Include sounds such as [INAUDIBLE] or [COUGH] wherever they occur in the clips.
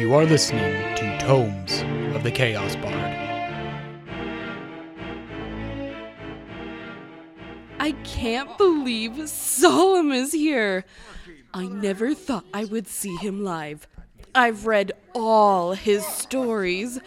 You are listening to Tomes of the Chaos Bard. I can't believe Solemn is here. I never thought I would see him live. I've read all his stories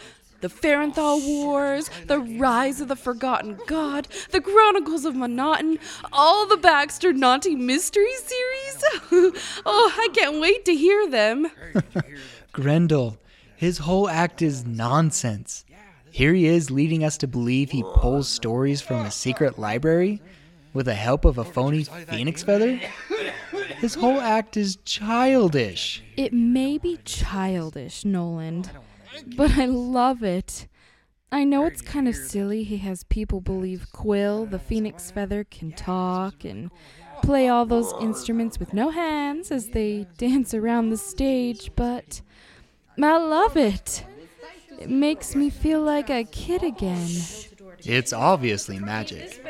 the Farenthal Wars, the Rise of the Forgotten God, the Chronicles of Monoton, all the Baxter Naughty Mystery series. [LAUGHS] oh, I can't wait to hear them. [LAUGHS] Grendel, his whole act is nonsense. Here he is leading us to believe he pulls stories from a secret library with the help of a phony phoenix feather? His whole act is childish. It may be childish, Noland, but I love it. I know it's kind of silly he has people believe Quill, the phoenix feather, can talk and play all those instruments with no hands as they dance around the stage, but I love it. It makes me feel like a kid again. It's obviously magic.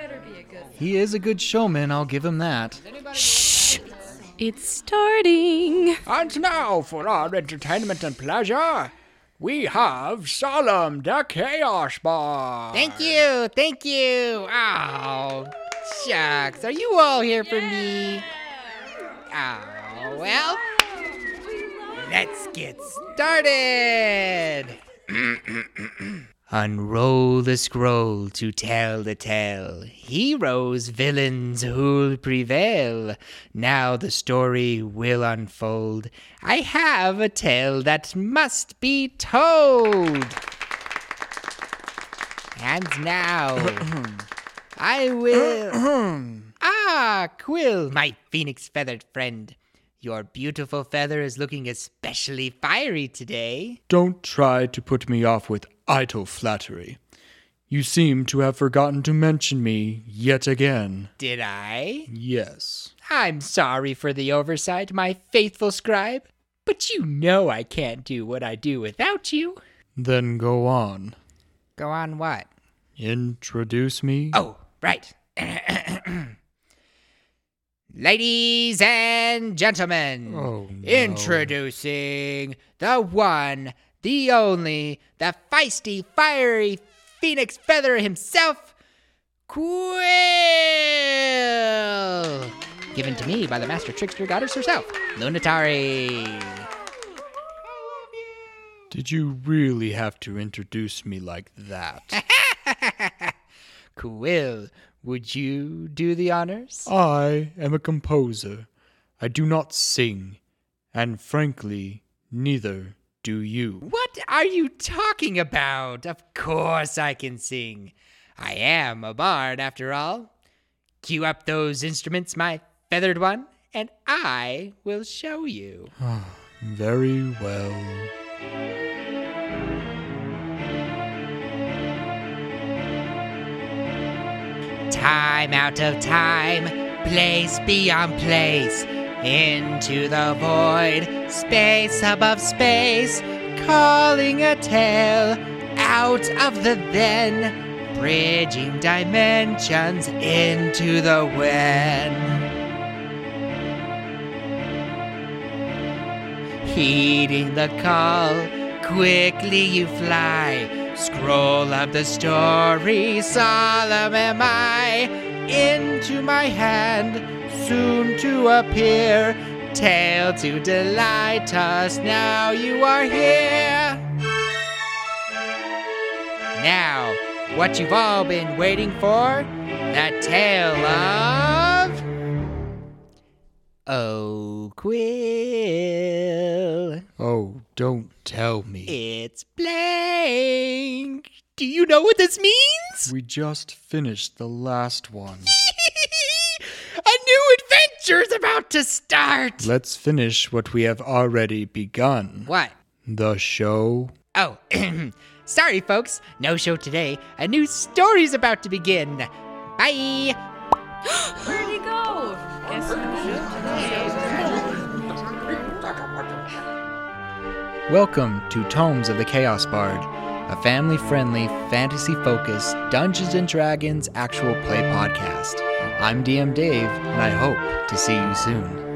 He is a good showman, I'll give him that. Shh! It's starting. And now for our entertainment and pleasure, we have Solemn the Chaos Bard. Thank you, thank you. Oh, shucks. Are you all here for me? Oh, well, let's get started. [CLEARS THROAT] Unroll the scroll to tell the tale. Heroes, villains who'll prevail. Now the story will unfold. I have a tale that must be told. And now, [CLEARS THROAT] I will. [CLEARS THROAT] ah, Quill, my phoenix feathered friend. Your beautiful feather is looking especially fiery today. Don't try to put me off with idle flattery. You seem to have forgotten to mention me yet again. Did I? Yes. I'm sorry for the oversight, my faithful scribe. But you know I can't do what I do without you. Then go on. Go on what? Introduce me. Oh, right. [CLEARS THROAT] Ladies and gentlemen, Oh, no. introducing the one, the only, the feisty, fiery phoenix feather himself, Quill! Given to me by the master trickster goddess herself, Lunatari. Did you really have to introduce me like that? [LAUGHS] Quill, would you do the honors? I am a composer. I do not sing. And frankly, neither do you. What are you talking about? Of course I can sing. I am a bard, after all. Cue up those instruments, my feathered one, and I will show you. [SIGHS] Very well. Time out of time, place beyond place, into the void, space above space, calling a tale out of the then, bridging dimensions into the when. Heeding the call, quickly you fly. Scroll of the story, solemn am I. Into my hand, soon to appear. Tale to delight us, now you are here. Now, what you've all been waiting for, the tale of. Oh, Quill. Oh, don't tell me. It's blank. Do you know what this means? We just finished the last one. A adventure's about to start. Let's finish what we have already begun. What? The show. Oh, [CLEARS THROAT] sorry, folks. No show today. A new story's about to begin. Bye. Where'd he go? Welcome to Tomes of the Chaos Bard, a family friendly, fantasy focused Dungeons and Dragons actual play podcast. I'm DM Dave, and I hope to see you soon.